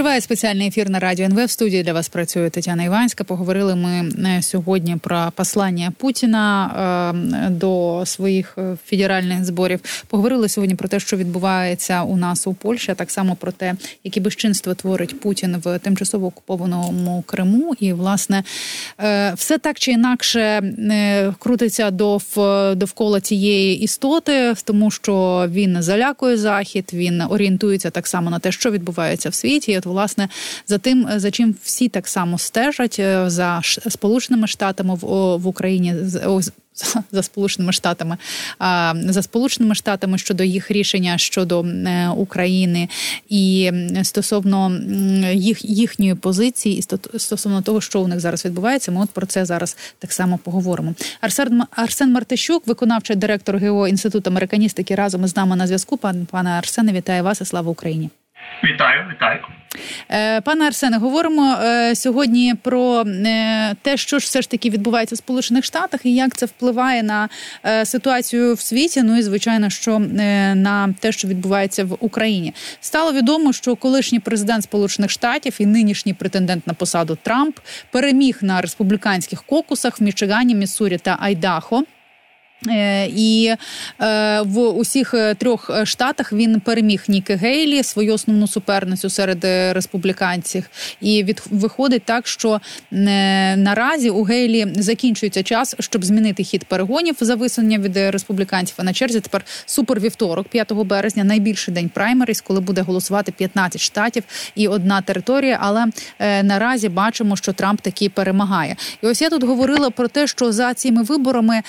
Триває спеціальний ефір на радіо НВ. В студії для вас працює Тетяна Іванська. Поговорили ми е, сьогодні про послання Путіна е, до своїх е, федеральних зборів. Поговорили сьогодні про те, що відбувається у нас у Польщі, а так само про те, які безчинства творить Путін в тимчасово окупованому Криму. І власне все так чи інакше крутиться довкола цієї істоти, тому що він залякує захід, він орієнтується так само на те, що відбувається в світі. Власне за тим, за чим всі так само стежать за сполученими штатами в, в Україні за сполученими штатами за сполученими штатами щодо їх рішення щодо е, України і стосовно їх їхньої позиції, і стосовно того, що у них зараз відбувається, ми от про це зараз так само поговоримо. Арсен Арсен Мартищук, виконавчий директор ГО інституту американістики, разом із нами на зв'язку. Пан пане Арсене, вітаю вас і слава Україні. Вітаю, вітаю. Е, пане Арсене, говоримо е, сьогодні про е, те, що ж все ж таки відбувається в Сполучених Штатах, і як це впливає на ситуацію в світі. Ну і звичайно, що на те, що відбувається в Україні, стало відомо, що колишній президент Сполучених Штатів і нинішній претендент на посаду Трамп переміг на республіканських кокусах в Мічигані, Міссурі та Айдахо. Е, і е, в усіх е, трьох штатах він переміг Ніки Гейлі, свою основну суперницю серед республіканців. І від виходить так, що наразі у Гейлі закінчується час, щоб змінити хід перегонів за висунення від республіканців. А на черзі тепер супервівторок, 5 березня, найбільший день праймеріс, коли буде голосувати 15 штатів і одна територія. Але наразі бачимо, що Трамп таки перемагає. І ось я тут говорила про те, що за цими виборами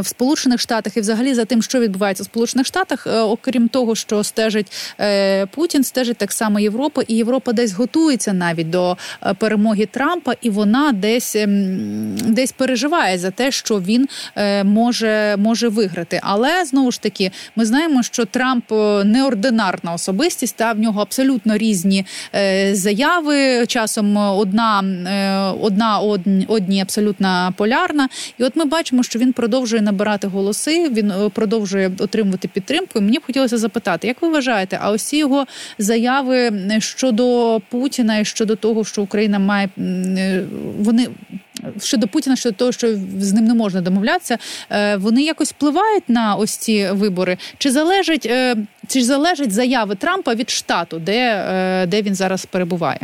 в Сполучених Штатах і взагалі за тим, що відбувається в Сполучених Штатах, е, окрім того, що стежить е, Путін, стежить так само Європа, і Європа десь готується навіть до е, перемоги Трампа, і вона десь ем, десь переживає за те, що він може може виграти. Але знову ж таки, ми знаємо, що Трамп неординарна особистість, та в нього абсолютно різні заяви. Часом одна одна одні абсолютно полярна, і от ми бачимо, що він продовжує набирати набирати голоси. Він е, продовжує отримувати підтримку. І Мені б хотілося запитати, як ви вважаєте, а ось його заяви щодо Путіна і щодо того, що Україна має е, вони. Щодо Путіна, щодо того, що з ним не можна домовлятися, е, вони якось впливають на ось ці вибори. Чи залежить чи залежить заяви Трампа від штату, де, де він зараз перебуває?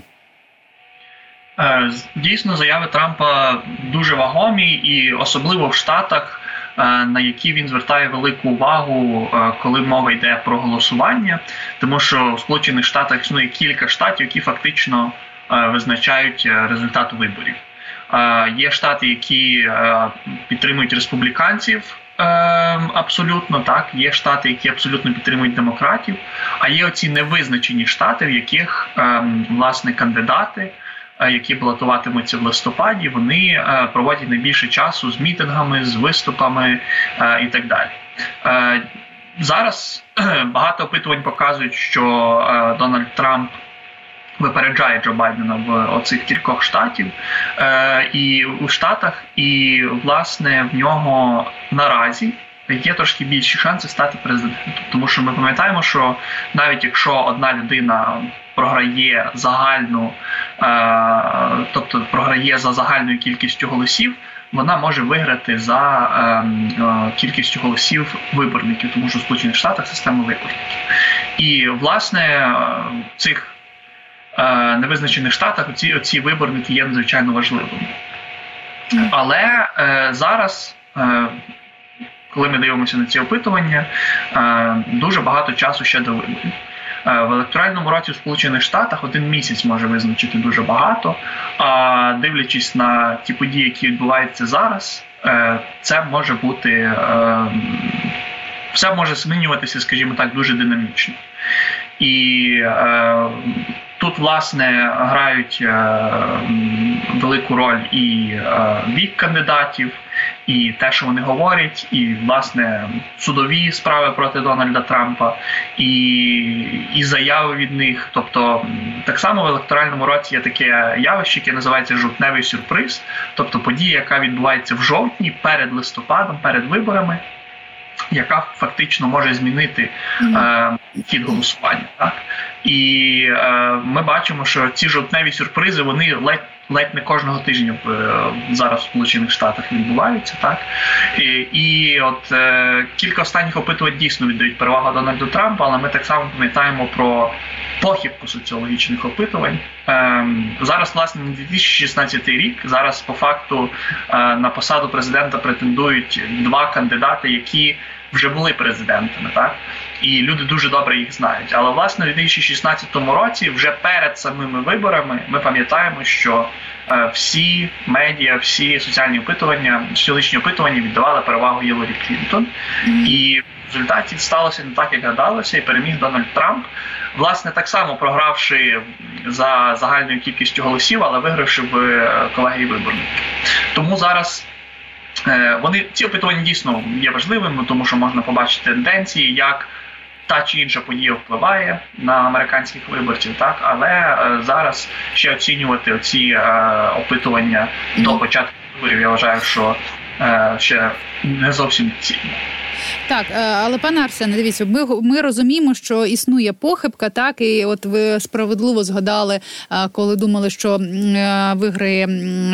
Дійсно, заяви Трампа дуже вагомі, і особливо в Штатах Е, на які він звертає велику увагу, е, коли мова йде про голосування, тому що в Сполучених Штатах існує кілька штатів, які фактично е, визначають результат виборів. Є штати, які підтримують республіканців. Абсолютно так, є штати, які абсолютно підтримують демократів. А є оці невизначені штати, в яких ем, власне кандидати Е, які балотуватимуться в листопаді, вони е, проводять найбільше часу з мітингами, з виступами е, і так далі. Зараз багато опитувань показують, що Дональд Трамп. Випереджає Джо Байдена в оцих кількох штатів е, і у штатах, і власне в нього наразі є трошки більші шанси стати президентом. Тому що ми пам'ятаємо, що навіть якщо одна людина програє загальну, е, тобто програє за загальною кількістю голосів. Вона може виграти за е, е, кількістю голосів виборників, тому що в Сполучених Штатах система виборників. І власне в цих е, невизначених штатах оці, оці виборники є надзвичайно важливими. Але е, зараз, е, коли ми дивимося на ці опитування, е, дуже багато часу ще до виборів. Е, в електоральному році в Сполучених Штатах один місяць може визначити дуже багато. А дивлячись на ті події, які відбуваються зараз, е, це може бути е, все може змінюватися, скажімо так, дуже динамічно. І тут, власне, грають велику роль і вік кандидатів і те, що вони говорять, і власне судові справи проти Дональда Трампа, і і заяви від них. Тобто, так само в електоральному році є таке явище, яке називається жовтневий сюрприз, тобто подія, яка відбувається в жовтні перед листопадом, перед виборами. Яка фактично може змінити е, хід голосування, так І е, ми бачимо, що ці жовтневі сюрпризи вони ледь ледь не кожного тижня е, зараз в Сполучених Штатах відбуваються, так і, і от е, кілька останніх опитувань дійсно віддають перевагу Дональду Трампу, але ми так само пам'ятаємо про похибку соціологічних опитувань. Е, зараз, власне, на 2016 рік зараз по факту е, на посаду президента претендують два кандидати, які вже були президентами, так і люди дуже добре їх знають. Але власне у 2016 році, вже перед самими виборами, ми пам'ятаємо, що е, всі медіа, всі соціальні опитування, соціологічні опитування віддавали перевагу Єлорі Клінтон, mm-hmm. і в результаті сталося не так, як гадалося, і переміг Дональд Трамп. Власне, так само програвши за загальною кількістю голосів, але вигравши в е, колегії виборників. Тому зараз вони ці опитування дійсно є важливими, тому що можна побачити тенденції, як та чи інша подія впливає на американських виборців, так але е, зараз ще оцінювати ці е, опитування до початку виборів. Я вважаю, що ще не зовсім цінно. Так, е, але пане Арсене, дивіться, ми ми розуміємо, що існує похибка, так і от ви справедливо згадали, е, коли думали, що е, виграє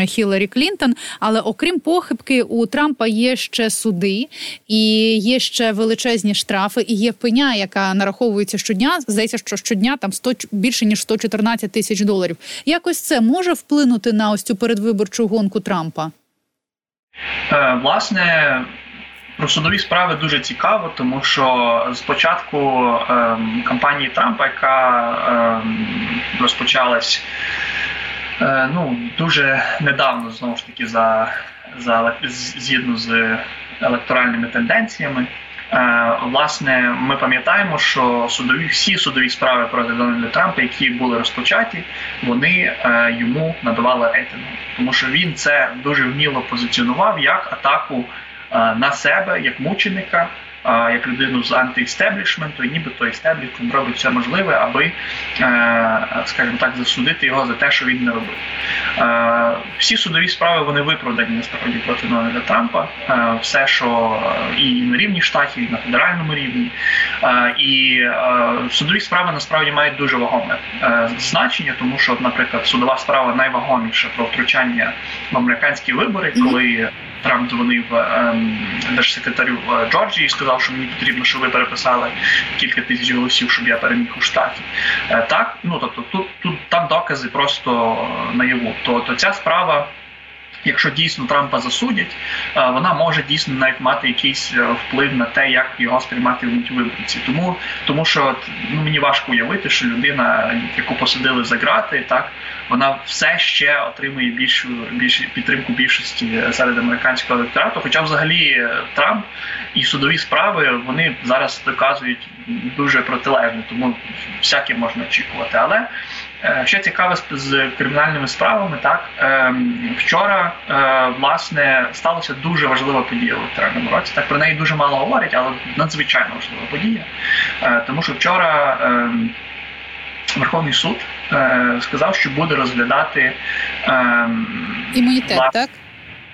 Хіларі Клінтон. Але окрім похибки, у Трампа є ще суди і є ще величезні штрафи, і є пеня, яка нараховується щодня. Здається, що щодня там 100, більше ніж 114 тисяч доларів. Якось це може вплинути на ось цю передвиборчу гонку Трампа. Власне, про судові справи дуже цікаво, тому що спочатку ем, кампанії Трампа, яка ем, розпочалась е, ну, дуже недавно, знову ж таки, за, за згідно з електоральними тенденціями. Е, власне, ми пам'ятаємо, що судові всі судові справи проти Дональда Трампа, які були розпочаті, вони е, йому надавали рейтингу, тому що він це дуже вміло позиціонував як атаку на себе як мученика, як людину з антиістеблішменту, і нібито істеблішмент робить все можливе, аби, е, скажімо так, засудити його за те, що він не робив. Е, всі судові справи вони виправдані насправді проти Дональда Трампа, е, все, що і на рівні штатів, і на федеральному рівні. І судові справи насправді мають дуже вагоме значення, тому що, наприклад, судова справа найвагоміша про втручання в американські вибори, коли Трамп дзвонив ем, держсекретарю е, Джорджії і сказав, що мені потрібно, щоб ви переписали кілька тисяч голосів, щоб я переміг у штаті. Е, так, ну тобто, тут тут там докази просто наяву. То, то ця справа. Якщо дійсно Трампа засудять, е, вона може дійсно навіть мати якийсь вплив на те, як його сприйматимуть виборці. Тому тому що ну мені важко уявити, що людина, яку посадили за грати, так вона все ще отримує більшу більшу підтримку більшості серед американського електорату. Хоча, взагалі, е, Трамп і судові справи вони зараз доказують дуже протилежно, тому всяке можна очікувати. Але е, що цікаве з кримінальними справами, так ем, вчора е, власне сталася дуже важлива подія в електоральному році. Так про неї дуже мало говорять, але надзвичайно важлива подія, тому що вчора. Ем, Верховний суд е, сказав, що буде розглядати е, імунітет, влад... так?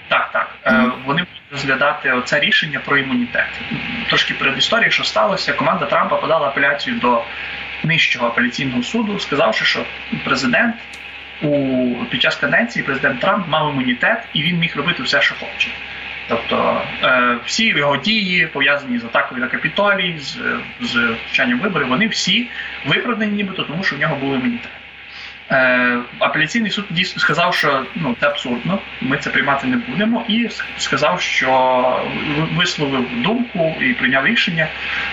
Так, так. Mm-hmm. Вони будуть розглядати оце рішення про імунітет. Трошки перед історією, що сталося, команда Трампа подала апеляцію до нижчого апеляційного суду, сказавши, що президент у під час каденції президент Трамп мав імунітет і він міг робити все, що хоче. Тобто е, всі його дії пов'язані з атакою на капітолій, з з вчанням виборів, вони всі виправдані, нібито тому, що в нього був імунітет. Е, апеляційний суд дійсно сказав, що ну це абсурдно, ми це приймати не будемо, і сказав, що висловив думку і прийняв рішення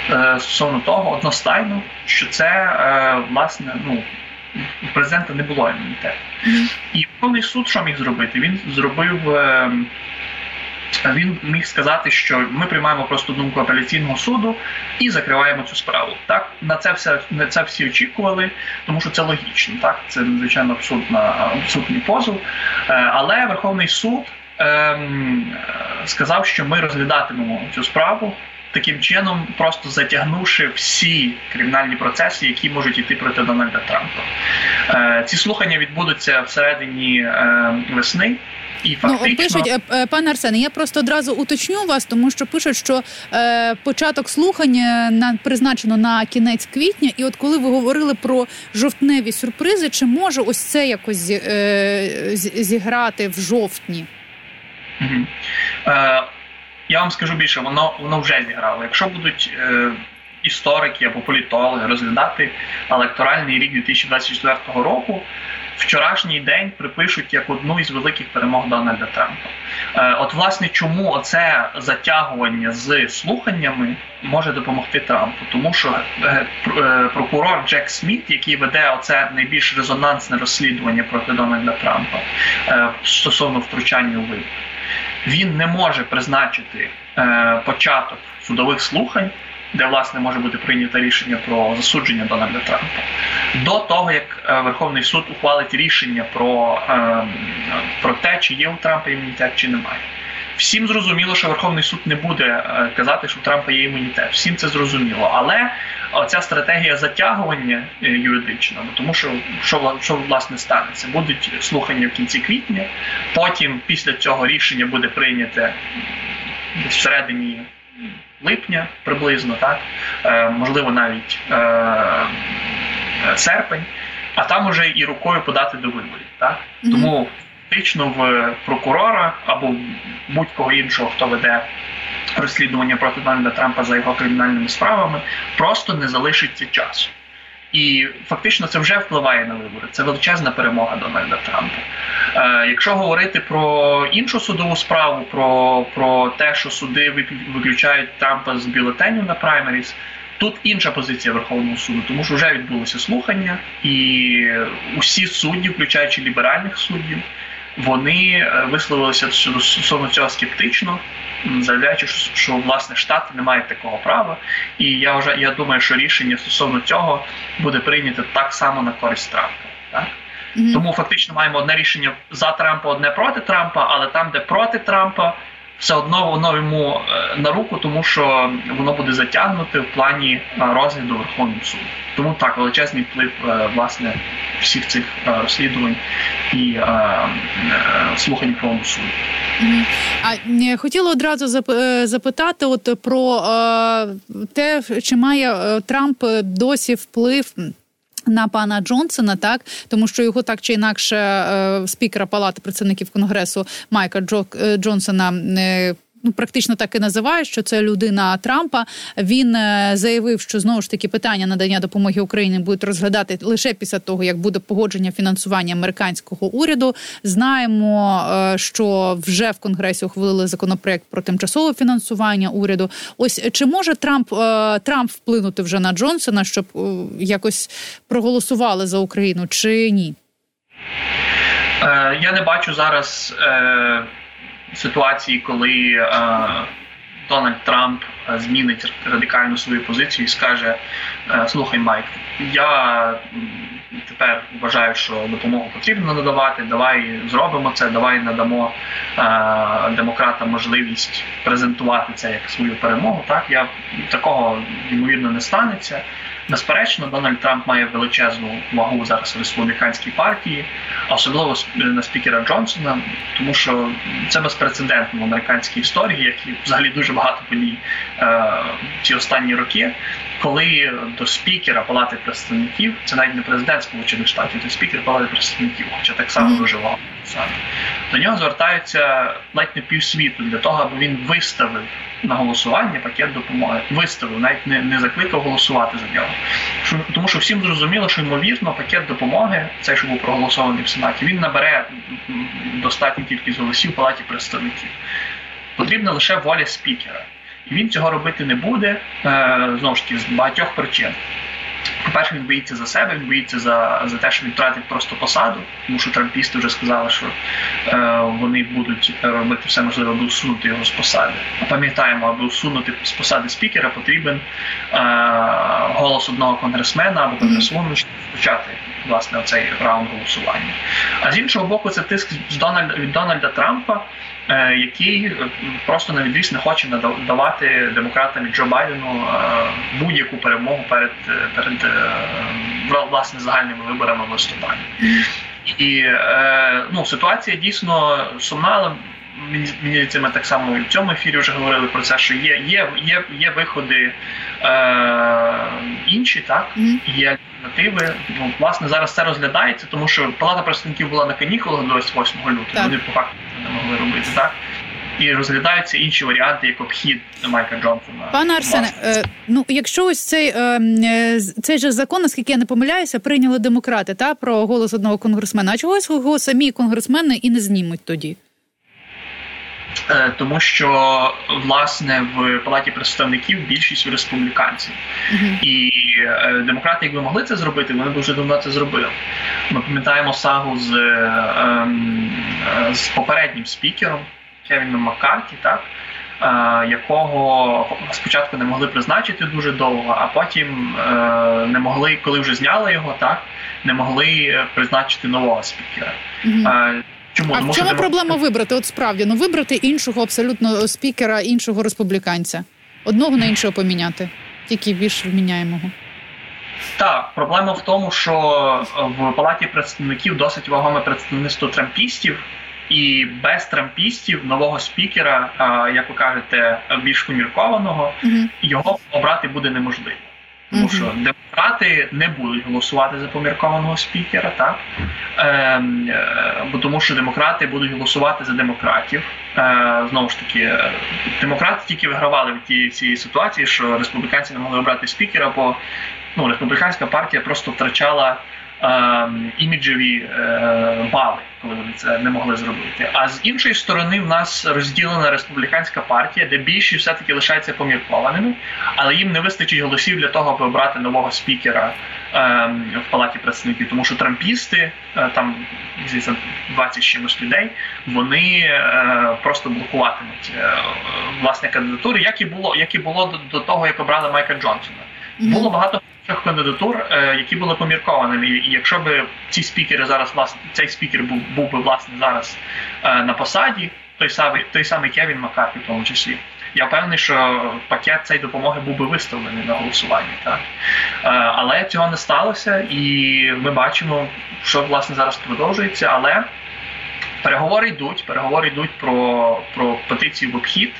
е, стосовно того одностайно, що це власне ну. У президента не було імунітету. І Верховний суд що міг зробити? Він зробив він міг сказати, що ми приймаємо просто думку апеляційного суду і закриваємо цю справу. Так на це все на це всі очікували, тому що це логічно. Так, це надзвичайно абсурдна абсурдний позов. Е, але Верховний суд ем, сказав, що ми розглядатимемо цю справу. Таким чином, просто затягнувши всі кримінальні процеси, які можуть йти проти Дональда Трампа, е, ці слухання відбудуться всередині е, весни. І фактично... Ну, пишуть, е, е, пане Арсене, я просто одразу уточню вас, тому що пишуть, що е, початок слухання на призначено на кінець квітня, і от коли ви говорили про жовтневі сюрпризи, чи може ось це якось е, зіграти в жовтні? Угу. Е, Я вам скажу більше, воно воно вже зіграло. Якщо будуть е, історики або політологи розглядати електоральний рік 2024 року вчорашній день припишуть як одну із великих перемог Дональда Трампа. Е, от, власне, чому оце затягування з слуханнями може допомогти Трампу? Тому що е, е, прокурор Джек Сміт, який веде оце найбільш резонансне розслідування проти Дональда Трампа стосовно втручання у вибори, він не може призначити початок судових слухань де власне може бути прийнято рішення про засудження Дональда Трампа, до того як е, Верховний суд ухвалить рішення про, е, про те, чи є у Трампа імунітет, чи немає. Всім зрозуміло, що Верховний суд не буде е, казати, що у Трампа є імунітет. Всім це зрозуміло. Але оця стратегія затягування юридичного, тому що що, що власне станеться, будуть слухання в кінці квітня. Потім після цього рішення буде прийняте всередині липня приблизно, так е, можливо, навіть е, серпень, а там уже і рукою подати до виборів. Так? Тому фактично в прокурора або будь-кого іншого, хто веде розслідування проти Дональда Трампа за його кримінальними справами, просто не залишиться часу. І фактично це вже впливає на вибори. Це величезна перемога Дональда Трампа. Е, Якщо говорити про іншу судову справу, про про те, що суди виключають Трампа з бюлетенів на праймеріс, тут інша позиція Верховного суду, тому що вже відбулося слухання, і усі судді, включаючи ліберальних суддів, вони висловилися висловилися стосовно цього скептично заявляючи, що власне штати не мають такого права. І я вже я думаю, що рішення стосовно цього буде прийнято так само на користь Трампа. Так? Mm-hmm. Тому фактично маємо одне рішення за Трампа, одне проти Трампа, але там, де проти Трампа, все одно воно йому е, на руку, тому що воно буде затягнути в плані е, розгляду Верховного суду. Тому так величезний вплив е, власне всіх цих розслідувань і слухань Верховного суду. А хотіла одразу запитати, от про те, чи має Трамп досі вплив. На пана Джонсона, так? Тому що його так чи інакше е, спікера Палати представників конгресу Майка е, Джонсона е, ну практично так і називає, що це людина Трампа. Він е, заявив, що знову ж таки питання надання допомоги Україні будуть розглядати лише після того, як буде погодження фінансування американського уряду. Знаємо, е, що вже в конгресі ухвалили законопроект про тимчасове фінансування уряду. Ось чи може Трамп е, Трамп вплинути вже на Джонсона, щоб якось проголосували за Україну, чи ні? Я не бачу зараз ситуації, коли е, Дональд Трамп е, змінить радикально свою позицію і скаже: е, Слухай, Майк, я тепер вважаю, що допомогу потрібно надавати. Давай зробимо це, давай надамо е, демократам можливість презентувати це як свою перемогу. Так я такого ймовірно не станеться. Безперечно, Дональд Трамп має величезну вагу зараз в республіканській партії, особливо на спікера Джонсона, тому що це безпрецедентно в американській історії, як і взагалі дуже багато подій е, ці останні роки, коли до спікера Палати представників, це навіть не президент Сполучених Штатів, це спікер Палати представників, хоча так само дуже багато саме. До нього звертаються ледь не півсвіту для того, аби він виставив на голосування пакет допомоги. Виставив, навіть не не закликав голосувати за нього. Тому що всім зрозуміло, що ймовірно пакет допомоги, цей, що був проголосований в Сенаті, він набере достатню кількість голосів в палаті представників. Потрібна лише воля спікера. Він цього робити не буде е, знову ж таки з багатьох причин. По-перше, він боїться за себе, він боїться за за те, що він втратить просто посаду, тому що трампісти вже сказали, що е, вони будуть робити все можливе, аби усунути його з посади. Пам'ятаємо, аби усунути з посади спікера, потрібен е, голос одного конгресмена або конгресвону, щоб почати власне цей раунд голосування. А з іншого боку, це тиск з Дональда від Дональда Трампа. Е, який е, просто на відріз не хоче надавати демократам і Джо Байдену е, будь-яку перемогу перед перед власне загальними виборами в листопаді. І ну, ситуація дійсно сумна, але мені це ми так само і в цьому ефірі вже говорили про це, що є є, є, є виходи е, інші, так є альтернативи. Ну, власне, зараз це розглядається, тому що Палата представників була на канікулах до 28 лютого. Вони по факту не могли робити так і розглядаються інші варіанти, як обхід Майка Джонсона. Пане Арсене, е, ну якщо ось цей е, е, цей же закон, наскільки я не помиляюся, прийняли демократи та про голос одного конгресмена. А чогось його самі конгресмени і не знімуть тоді? Е, тому що власне в палаті представників більшість республіканців, uh-huh. і демократи, якби могли це зробити, вони дуже давно це зробили. Ми пам'ятаємо сагу з, е, з попереднім спікером. Кевіном Маккарті, так, е, якого спочатку не могли призначити дуже довго, а потім е, не могли, коли вже зняли його, так, не могли призначити нового спікера. Угу. Чому а в чому проблема вибрати? От справді ну вибрати іншого абсолютно спікера, іншого республіканця, одного на іншого поміняти, тільки більш вміняємого. Так, проблема в тому, що в палаті представників досить вагоме представництво трампістів, і без трампістів нового спікера, як ви кажете, більш поміркованого, uh-huh. його обрати буде неможливо. Тому що демократи не будуть голосувати за поміркованого спікера, так ем, е, бо тому, що демократи будуть голосувати за демократів. Е, Знову ж таки, е, демократи тільки вигравали в тій цій ситуації, що республіканці не могли обрати спікера, бо ну, республіканська партія просто втрачала е, іміджеві е, бали, коли вони це не могли зробити. А з іншої сторони, в нас розділена республіканська партія, де більшість все таки лишається поміркованими, але їм не вистачить голосів для того, аби обрати нового спікера е, в палаті представників, тому що трампісти е, там здається, 20 чимось людей, вони е, просто блокуватимуть е, власне кандидатури, як і було, як і було до, до того, як обрали Майка Джонсона. Було багато кандидатур, е, які були поміркованими. І якщо б ці спікери зараз власне цей спікер був був би власне зараз е, на посаді, той самий той самий Кевін Маккарті в тому числі. Я впевнений, що пакет цієї допомоги був би виставлений на голосування, так е, але цього не сталося, і ми бачимо, що власне зараз продовжується. Але переговори йдуть, переговори йдуть про про петицію в обхід.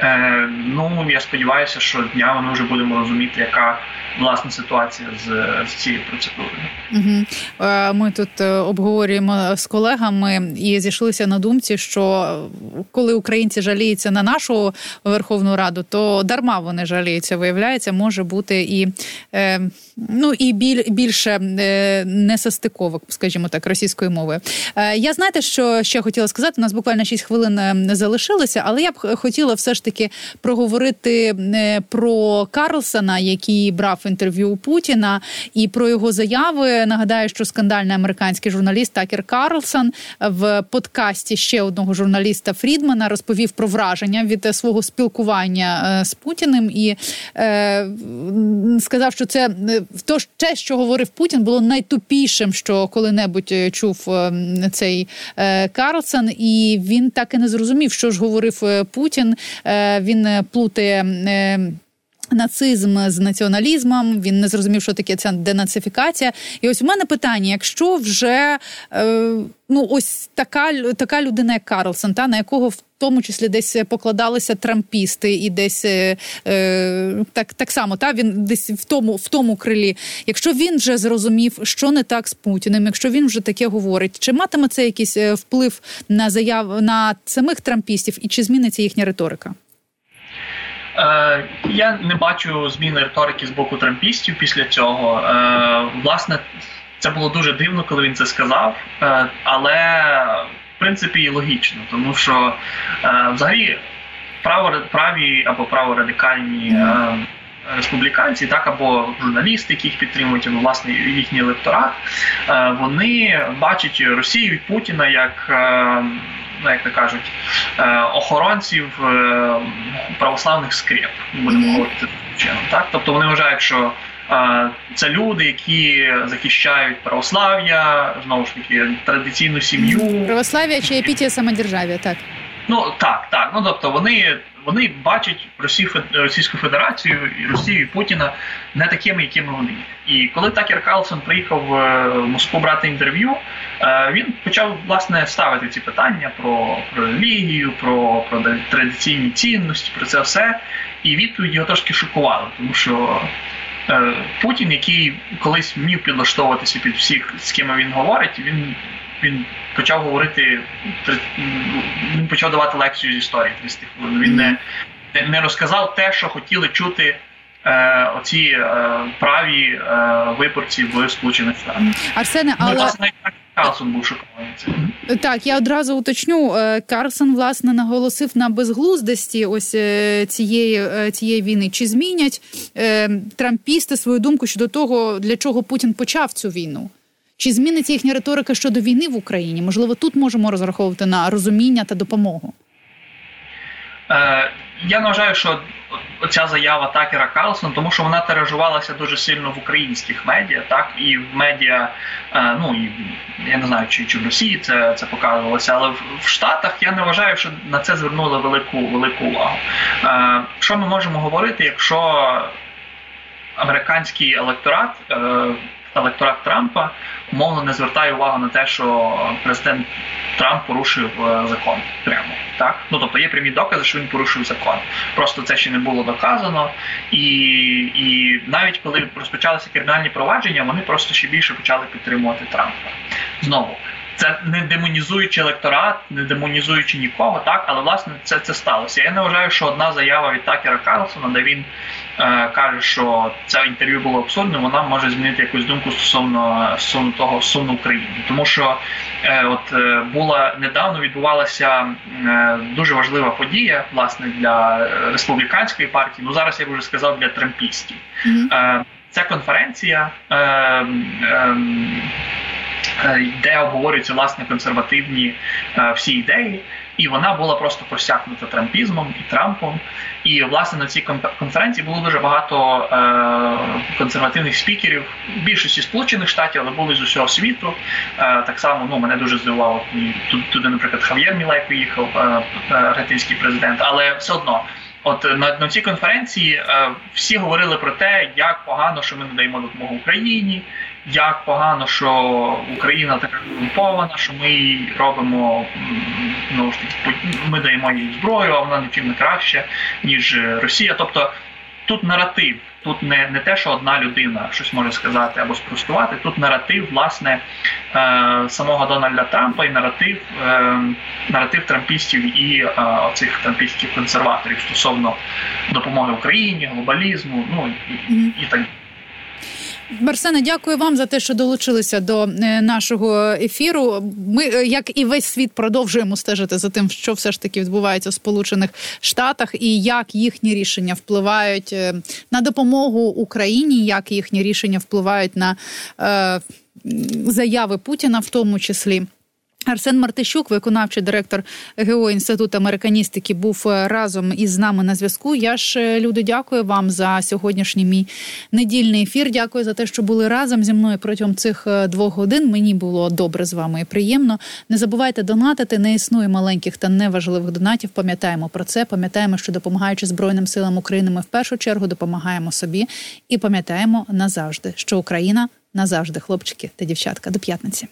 Е, Ну я сподіваюся, що днями ми вже будемо розуміти, яка власна ситуація з, з цією процедурою. Угу. Ми тут е, обговорюємо з колегами і зійшлися на думці, що коли українці жаліються на нашу Верховну Раду, то дарма вони жаліються. Виявляється, може бути і е, ну і біль, більше несостиковок, скажімо так, російською мовою. Е, я знаєте, що ще хотіла сказати. У нас буквально 6 хвилин не залишилося, але я б хотіла все ж таки проговорити про Карлсона, який брав інтерв'ю у Путіна і про його заяви. Нагадаю, що скандальний американський журналіст Такер Карлсон в подкасті ще одного журналіста Фрідмана розповів про враження від свого спілкування е, з Путіним і е, сказав, що це е, то, те, що говорив Путін, було найтупішим, що коли-небудь е, чув цей Карлсон, і він так і не зрозумів, що ж говорив Путін. Він плутає Нацизм з націоналізмом він не зрозумів, що таке ця денацифікація. І ось у мене питання: якщо вже е, ну ось така така людина, як Карлсон, та на якого в тому числі десь покладалися трампісти, і десь е, е, так так само та він десь в тому в тому крилі. Якщо він вже зрозумів, що не так з Путіним, якщо він вже таке говорить, чи матиме це якийсь е, вплив на заяв на самих трампістів, і чи зміниться їхня риторика? Е, Я не бачу зміни риторики з боку трампістів після цього. Е, Власне, це було дуже дивно, коли він це сказав, е, але в принципі і логічно, тому що е, взагалі право праві або праворадикальні е, республіканці, так або журналісти, які їх підтримують, або власне їхній електорат, е, вони бачать Росію і Путіна як. Ну як то кажуть, е, охоронців е, православних скреп, будемо говорити таким чином. Так, тобто вони вважають, що е, це люди, які захищають православ'я, знову ж таки, традиційну сім'ю. Православ'я чи епітія самодержав'я, так. Ну так, так. Ну тобто вони вони бачать Росію Російську Федерацію і Росію і Путіна не такими, якими вони. І коли Такер Карлсон приїхав в Москву брати інтерв'ю, він почав власне ставити ці питання про про релігію, про про традиційні цінності, про це все. І відповіді його трошки шокували, тому що Е, Путін, який колись вмів підлаштовуватися під всіх, з ким він говорить, він він почав говорити, він почав давати лекцію з історії 30 хвилин. Він не не розказав те, що хотіли чути е, оці е, праві е, виборці в Сполучених Штатах. Арсене, але... власне, Карлсон був шокований. Так, я одразу уточню. Е, Карлсон власне наголосив на безглуздості ось е, цієї цієї війни. Чи змінять трампісти свою думку щодо того, для чого Путін почав цю війну? Чи зміниться їхня риторика щодо війни в Україні? Можливо, тут можемо розраховувати на розуміння та допомогу. Я вважаю, що оця заява Такера Карлсона, тому що вона тиражувалася дуже сильно в українських медіа, так і в медіа, е, ну і я не знаю, чи чи в Росії це це показувалося, але в, в Штатах я не вважаю, що на це звернули велику велику увагу. Е, що ми можемо говорити, якщо американський електорат? Е, електорат Трампа умовно не звертає увагу на те, що президент Трамп порушив е, закон прямо так. Ну тобто є прямі докази, що він порушив закон. Просто це ще не було доказано, і і навіть коли розпочалися кримінальні провадження, вони просто ще більше почали підтримувати Трампа знову. Це не демонізуючи електорат, не демонізуючи нікого, так але власне це це сталося. Я не вважаю, що одна заява від Такера Карлсона, де він е, каже, що це інтерв'ю було абсурдним, вона може змінити якусь думку стосовно стосовно того стосовно України, тому що е, от е, була недавно відбувалася е, дуже важлива подія власне для республіканської партії. Ну зараз я вже сказав для трампістів. Mm-hmm. Ця конференція. Е, е, Е, де обговорюються власне консервативні е, всі ідеї, і вона була просто просякнута трампізмом і Трампом. І власне на цій конференції було дуже багато е, консервативних спікерів, більшості сполучених штатів, але були з усього світу. Е, так само ну мене дуже здивувало туди, наприклад, Хав'єр Мілай поїхав, е, аргентинський президент, але все одно. От на на цій конференції е, всі говорили про те, як погано, що ми не даємо допомогу Україні, як погано, що Україна така корумпована, що ми робимо ну, ми даємо їй зброю, а вона нічим не краще, ніж Росія. Тобто тут наратив, тут не не те, що одна людина щось може сказати або спростувати. Тут наратив власне е, самого Дональда Трампа і наратив е, наратив трампістів і е, оцих трампістських консерваторів стосовно допомоги Україні, глобалізму, ну і, і так. Барсена, дякую вам за те, що долучилися до е, нашого ефіру. Ми, е, як і весь світ, продовжуємо стежити за тим, що все ж таки відбувається в Сполучених Штатах, і як їхні рішення впливають е, на допомогу Україні, як їхні рішення впливають на е, заяви Путіна, в тому числі. Арсен Мартищук, виконавчий директор ГО інституту американістики, був е, разом із нами на зв'язку. Я ж е, люди, дякую вам за сьогоднішній мій недільний ефір. Дякую за те, що були разом зі мною протягом цих е, двох годин. Мені було добре з вами і приємно. Не забувайте донатити. Не існує маленьких та неважливих донатів. Пам'ятаємо про це. Пам'ятаємо, що допомагаючи Збройним силам України, ми в першу чергу допомагаємо собі і пам'ятаємо назавжди, що Україна назавжди, хлопчики та дівчатка, до п'ятниці.